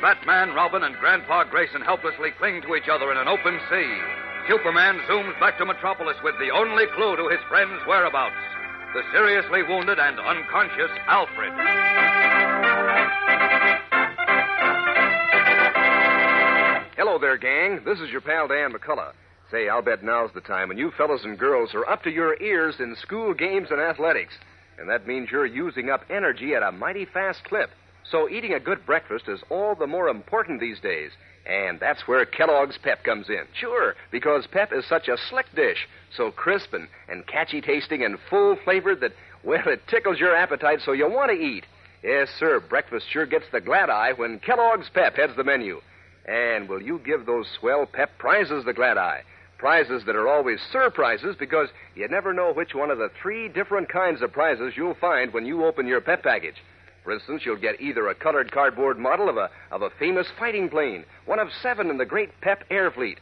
Batman, Robin, and Grandpa Grayson helplessly cling to each other in an open sea, Superman zooms back to Metropolis with the only clue to his friend's whereabouts the seriously wounded and unconscious Alfred. Hello there, gang. This is your pal Dan McCullough. Say, I'll bet now's the time when you fellas and girls are up to your ears in school games and athletics. And that means you're using up energy at a mighty fast clip. So eating a good breakfast is all the more important these days. And that's where Kellogg's Pep comes in. Sure, because Pep is such a slick dish, so crisp and, and catchy tasting and full flavored that, well, it tickles your appetite so you want to eat. Yes, sir, breakfast sure gets the glad eye when Kellogg's Pep heads the menu. And will you give those swell Pep prizes the glad eye? Prizes that are always surprises because you never know which one of the three different kinds of prizes you'll find when you open your Pep package. For instance, you'll get either a colored cardboard model of a, of a famous fighting plane, one of seven in the great Pep Air Fleet,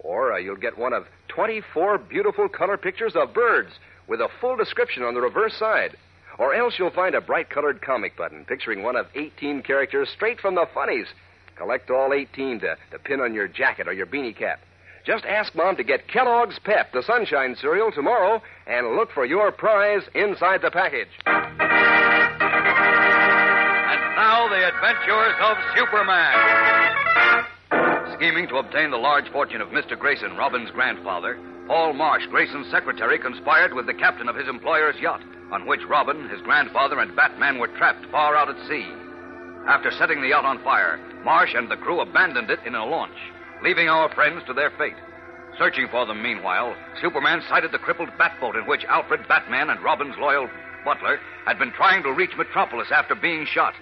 or uh, you'll get one of 24 beautiful color pictures of birds with a full description on the reverse side. Or else you'll find a bright colored comic button picturing one of 18 characters straight from the funnies. Collect all 18 to, to pin on your jacket or your beanie cap. Just ask Mom to get Kellogg's Pep, the sunshine cereal, tomorrow, and look for your prize inside the package. Now, the adventures of Superman. Scheming to obtain the large fortune of Mr. Grayson, Robin's grandfather, Paul Marsh, Grayson's secretary, conspired with the captain of his employer's yacht, on which Robin, his grandfather, and Batman were trapped far out at sea. After setting the yacht on fire, Marsh and the crew abandoned it in a launch, leaving our friends to their fate. Searching for them meanwhile, Superman sighted the crippled batboat in which Alfred, Batman, and Robin's loyal butler had been trying to reach Metropolis after being shot.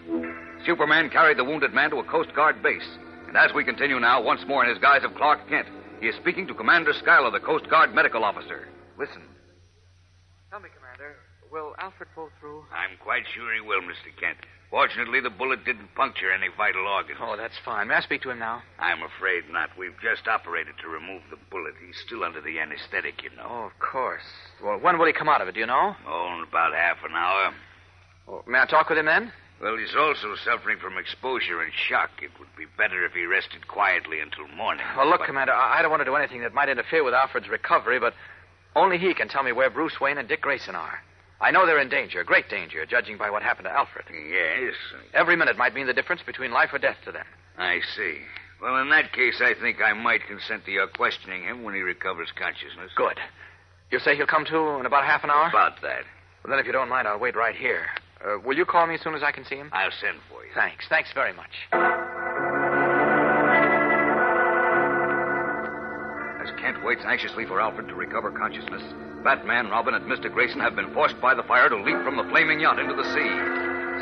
Superman carried the wounded man to a Coast Guard base. And as we continue now, once more in his guise of Clark Kent, he is speaking to Commander Schuyler, the Coast Guard medical officer. Listen. Tell me, Commander, will Alfred pull through? I'm quite sure he will, Mr. Kent. Fortunately, the bullet didn't puncture any vital organs. Oh, that's fine. May I speak to him now? I'm afraid not. We've just operated to remove the bullet. He's still under the anesthetic, you know. Oh, of course. Well, when will he come out of it, do you know? Oh, in about half an hour. Oh, may I talk with him then? Well, he's also suffering from exposure and shock. It would be better if he rested quietly until morning. Well, look, But- Commander, I I don't want to do anything that might interfere with Alfred's recovery, but only he can tell me where Bruce Wayne and Dick Grayson are. I know they're in danger, great danger, judging by what happened to Alfred. Yes, Every minute might mean the difference between life or death to them. I see. Well, in that case, I think I might consent to your questioning him when he recovers consciousness. Good. You say he'll come to in about half an hour? About that. Well, then, if you don't mind, I'll wait right here. Uh, will you call me as soon as I can see him? I'll send for you. Thanks. Thanks very much. As Kent waits anxiously for Alfred to recover consciousness, Batman, Robin, and Mr. Grayson have been forced by the fire to leap from the flaming yacht into the sea.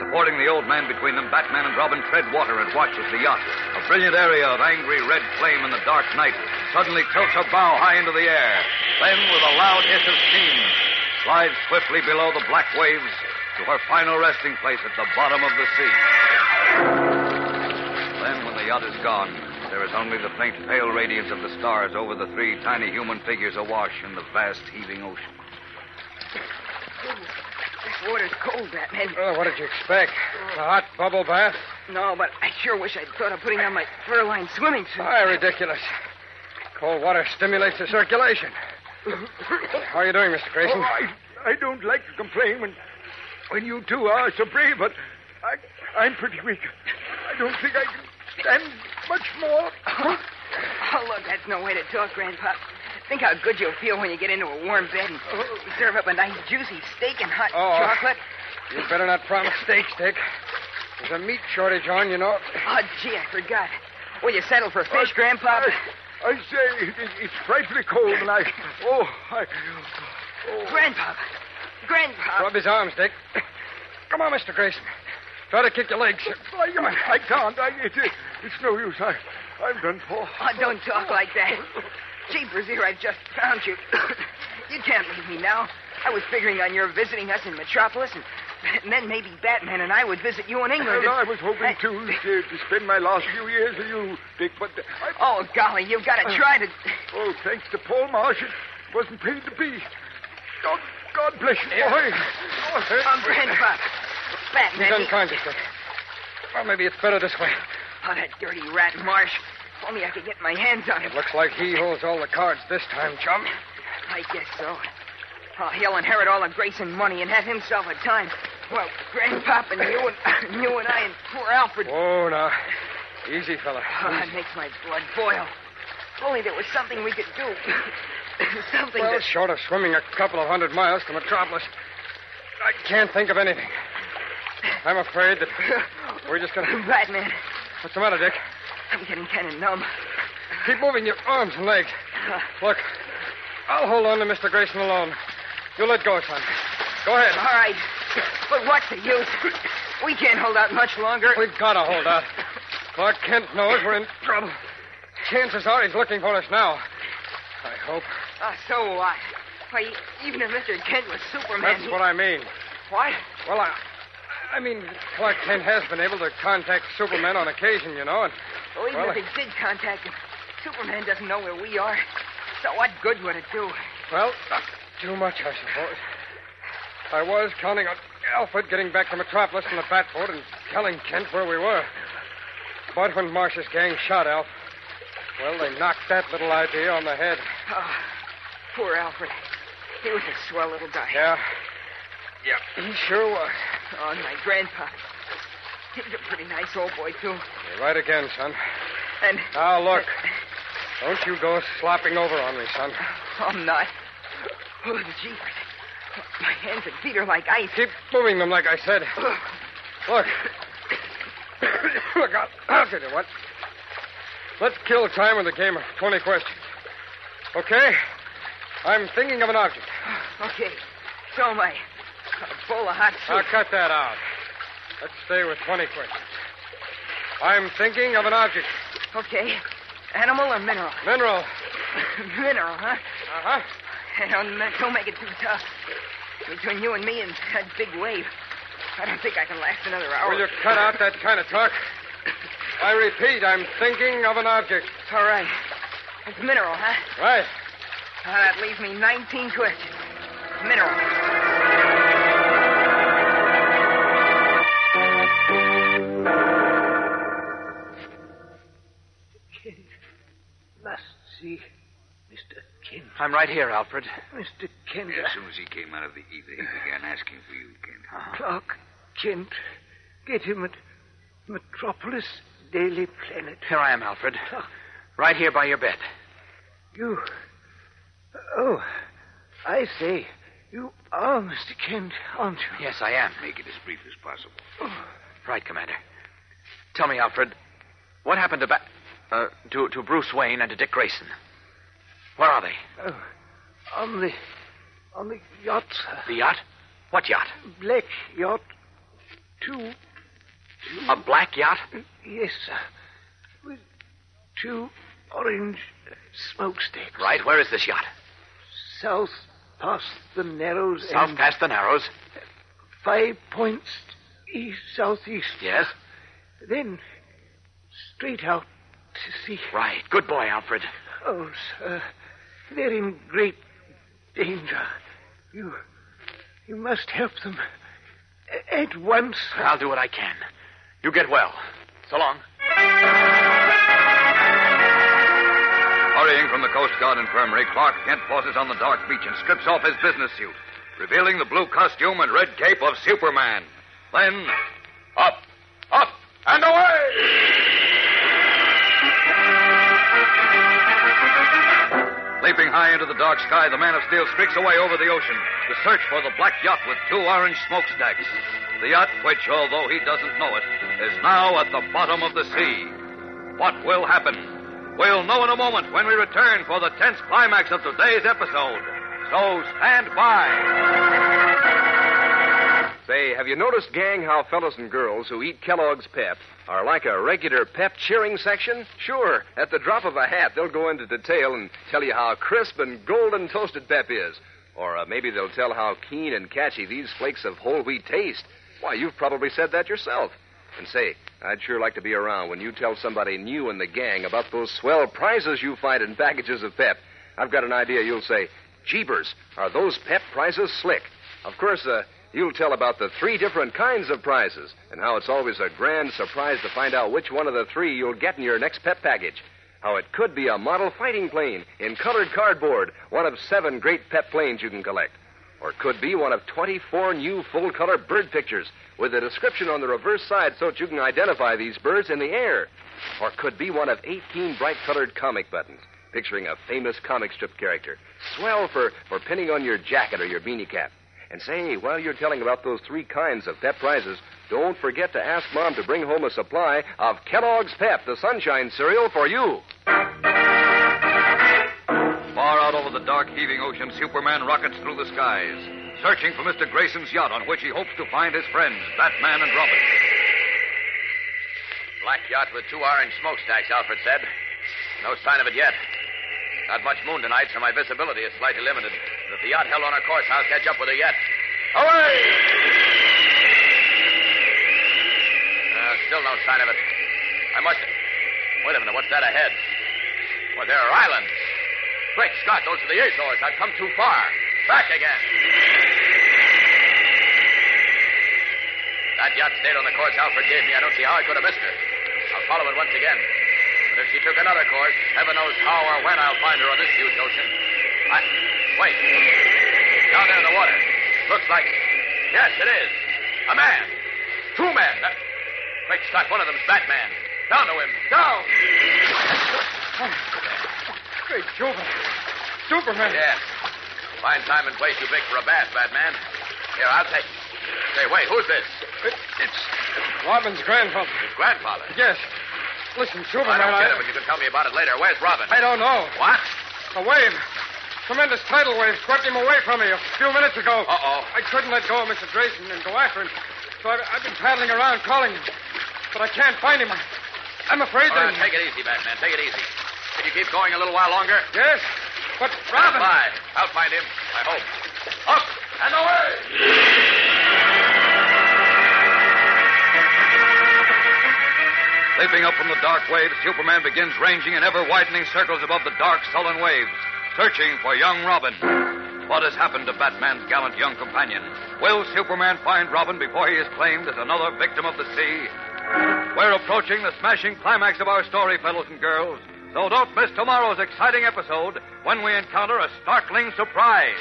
Supporting the old man between them, Batman and Robin tread water and watch as the yacht, a brilliant area of angry red flame in the dark night, suddenly tilts her bow high into the air. Then, with a loud hiss of steam, slides swiftly below the black waves to her final resting place at the bottom of the sea. Then, when the yacht is gone, there is only the faint, pale radiance of the stars over the three tiny human figures awash in the vast, heaving ocean. This water's cold, Batman. Oh, what did you expect? A hot bubble bath? No, but I sure wish I'd thought of putting on my fur-lined swimming suit. Why, ridiculous. Cold water stimulates the circulation. How are you doing, Mr. Grayson? Oh, I, I don't like to complain when, when you two are so brave, but I, I'm pretty weak. I don't think I can stand much more. Oh, oh, look, that's no way to talk, Grandpa. Think how good you'll feel when you get into a warm bed and serve up a nice juicy steak and hot Oh. chocolate. You better not promise steaks, Dick. There's a meat shortage on, you know. Oh, gee, I forgot. Will you settle for fish, Grandpa? I, I say, it, it's frightfully cold, and I. Oh, I. Oh. Grandpa. Grandpa. Rub his arms, Dick. Come on, Mr. Grayson. Try to kick your legs. Oh, I, I can't. I, it, it's no use. I, I'm done for. Oh, don't talk like that. Jeepers, here I've just found you. you can't leave me now. I was figuring on your visiting us in Metropolis, and, and then maybe Batman and I would visit you in England. Well, I was hoping to, to to spend my last few years with you, Dick, but I, Oh, golly, you've got to try to. oh, thanks to Paul Marsh, it wasn't paid to be. God, God bless you, boy. Oh, Grandpa. Batman. He's he- unconscious, Dick. Well, maybe it's better this way. Oh, that dirty rat Marsh. If only I could get my hands on him. It looks like he holds all the cards this time, chum. I guess so. Oh, he'll inherit all the Grayson money and have himself a time. Well, Grandpop and you and you and I and poor Alfred. Oh, now. Easy, fella. Oh, that makes my blood boil. If only there was something we could do. something Well, that. short of swimming a couple of hundred miles to Metropolis, I can't think of anything. I'm afraid that we're just gonna. Batman, What's the matter, Dick? I'm getting kind of numb. Keep moving your arms and legs. Uh-huh. Look, I'll hold on to Mr. Grayson alone. You let go, son. Go ahead. All right. But what's the use? We can't hold out much longer. We've got to hold out. Clark Kent knows we're in trouble. Chances are he's looking for us now. I hope. Oh, so what? Why, even if Mr. Kent was Superman. That's he- what I mean. What? Well, I, I mean, Clark Kent has been able to contact Superman on occasion, you know, and Well, even Well, if he did contact him, Superman doesn't know where we are. So what good would it do? Well, not too much, I suppose. I was counting on Alfred getting back to Metropolis in the Batboat and telling Kent where we were. But when Marsh's gang shot Alf, well, they knocked that little idea on the head. Oh, poor Alfred. He was a swell little guy. Yeah. Yeah, he sure was. Oh, and my grandpa. He's a pretty nice old boy, too. You're right again, son. And Now, look. Don't you go slopping over on me, son. I'm not. Oh, jeepers. My hands and feet are like ice. Keep moving them like I said. Look. Look, I'll, I'll tell you what. Let's kill time with a game of 20 questions. Okay? I'm thinking of an object. Okay, so am I. A bowl of hot soup. Now, cut that out. Let's stay with 20 questions. I'm thinking of an object. Okay. Animal or mineral? Mineral. mineral, huh? Uh-huh. Don't, don't make it too tough. Between you and me and that big wave, I don't think I can last another hour. Will you cut out that kind of talk? I repeat, I'm thinking of an object. All right. It's mineral, huh? Right. Uh, that leaves me 19 questions. Mineral. Kent must see Mr. Kent. I'm right here, Alfred. Mr. Kent. As soon as he came out of the ether, he began asking for you, Kent. Clark Kent. Get him at Metropolis Daily Planet. Here I am, Alfred. Right here by your bed. You. Oh, I say. You are Mr. Kent, aren't you? Yes, I am. Make it as brief as possible. Right, Commander. Tell me, Alfred, what happened to ba- uh, to, to Bruce Wayne and to Dick Grayson? Where are they? Oh, on the. on the yacht, sir. The yacht? What yacht? Black yacht. Two. A black yacht? Yes, sir. With two orange smokestacks. Right. Where is this yacht? South past the Narrows South and past the Narrows. five points east southeast. Yes. Then straight out to sea. Right. Good boy, Alfred. Oh, sir, they're in great danger. You, you must help them at once. I'll do what I can. You get well. So long. Hurrying from the Coast Guard infirmary, Clark Kent pauses on the dark beach and strips off his business suit. revealing the blue costume and red cape of Superman. Then, up, up, and away! Leaping high into the dark sky, the Man of Steel streaks away over the ocean to search for the black yacht with two orange smokestacks. The yacht, which, although he doesn't know it, is now at the bottom of the sea. What will happen? We'll know in a moment when we return for the tense climax of today's episode. So stand by. Say, have you noticed, gang, how fellows and girls who eat Kellogg's Pep are like a regular pep cheering section? Sure, at the drop of a hat, they'll go into detail and tell you how crisp and golden toasted Pep is. Or uh, maybe they'll tell how keen and catchy these flakes of whole wheat taste. Why, you've probably said that yourself. And say, I'd sure like to be around when you tell somebody new in the gang about those swell prizes you find in packages of Pep. I've got an idea you'll say, Jeepers, are those Pep prizes slick? Of course, uh, you'll tell about the three different kinds of prizes and how it's always a grand surprise to find out which one of the three you'll get in your next Pep package. How it could be a model fighting plane in colored cardboard, one of seven great Pep planes you can collect. Or could be one of 24 new full color bird pictures with a description on the reverse side so that you can identify these birds in the air. Or could be one of 18 bright colored comic buttons picturing a famous comic strip character. Swell for, for pinning on your jacket or your beanie cap. And say, while you're telling about those three kinds of Pep prizes, don't forget to ask Mom to bring home a supply of Kellogg's Pep, the sunshine cereal, for you. Over the dark, heaving ocean, Superman rockets through the skies, searching for Mr. Grayson's yacht on which he hopes to find his friends, Batman and Robin. Black yacht with two orange smokestacks, Alfred said. No sign of it yet. Not much moon tonight, so my visibility is slightly limited. But if the yacht held on her course, I'll catch up with her yet. Away! Uh, still no sign of it. I must. Wait a minute, what's that ahead? Well, there are islands. Great Scott, those are the Azores. I've come too far. Back again. That yacht stayed on the course Alfred gave me. I don't see how I could have missed her. I'll follow it once again. But if she took another course, heaven knows how or when I'll find her on this huge ocean. I. Wait. Down there in the water. Looks like. Yes, it is. A man. Two men. Great Scott, one of them's Batman. Down to him. Down. Oh, Great Jupiter. Superman. Yes. Fine time and place you picked for a bath, Batman. Here, I'll take. Say, wait, who's this? It, it's Robin's grandfather. His grandfather. Yes. Listen, Superman, I don't get it, but you can tell me about it later. Where's Robin? I don't know. What? A wave. Tremendous tidal wave swept him away from me a few minutes ago. Uh-oh. I couldn't let go of Mr. Grayson and go after him. So I've, I've been paddling around calling him. But I can't find him. I, I'm afraid All right, that... take it easy, Batman. Take it easy. Can you keep going a little while longer? Yes, but Robin... Bye. I'll find him. I hope. Up and away! Leaping up from the dark waves, Superman begins ranging in ever widening circles above the dark, sullen waves, searching for young Robin. What has happened to Batman's gallant young companion? Will Superman find Robin before he is claimed as another victim of the sea? We're approaching the smashing climax of our story, fellows and girls. So don't miss tomorrow's exciting episode when we encounter a startling surprise.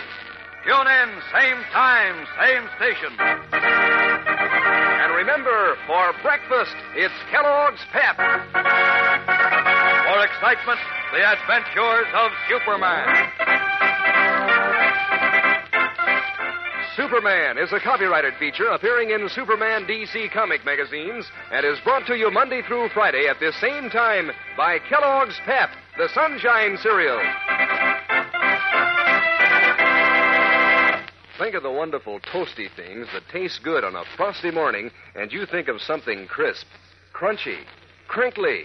Tune in, same time, same station. And remember, for breakfast, it's Kellogg's Pep. For excitement, the adventures of Superman. Superman is a copyrighted feature appearing in Superman DC comic magazines and is brought to you Monday through Friday at this same time by Kellogg's Pep, the Sunshine Cereal. Think of the wonderful toasty things that taste good on a frosty morning, and you think of something crisp, crunchy, crinkly.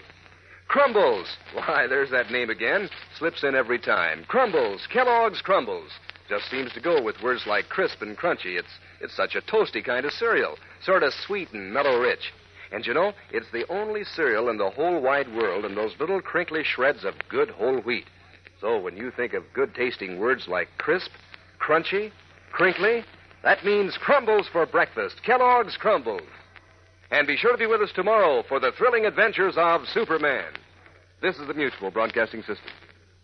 Krumbles. Why, there's that name again. Slips in every time. Krumbles. Kellogg's Krumbles. Just seems to go with words like crisp and crunchy. It's it's such a toasty kind of cereal, sort of sweet and mellow rich. And you know, it's the only cereal in the whole wide world in those little crinkly shreds of good whole wheat. So when you think of good tasting words like crisp, crunchy, crinkly, that means crumbles for breakfast. Kellogg's Krumbles. And be sure to be with us tomorrow for the thrilling adventures of Superman. This is the Mutual Broadcasting System.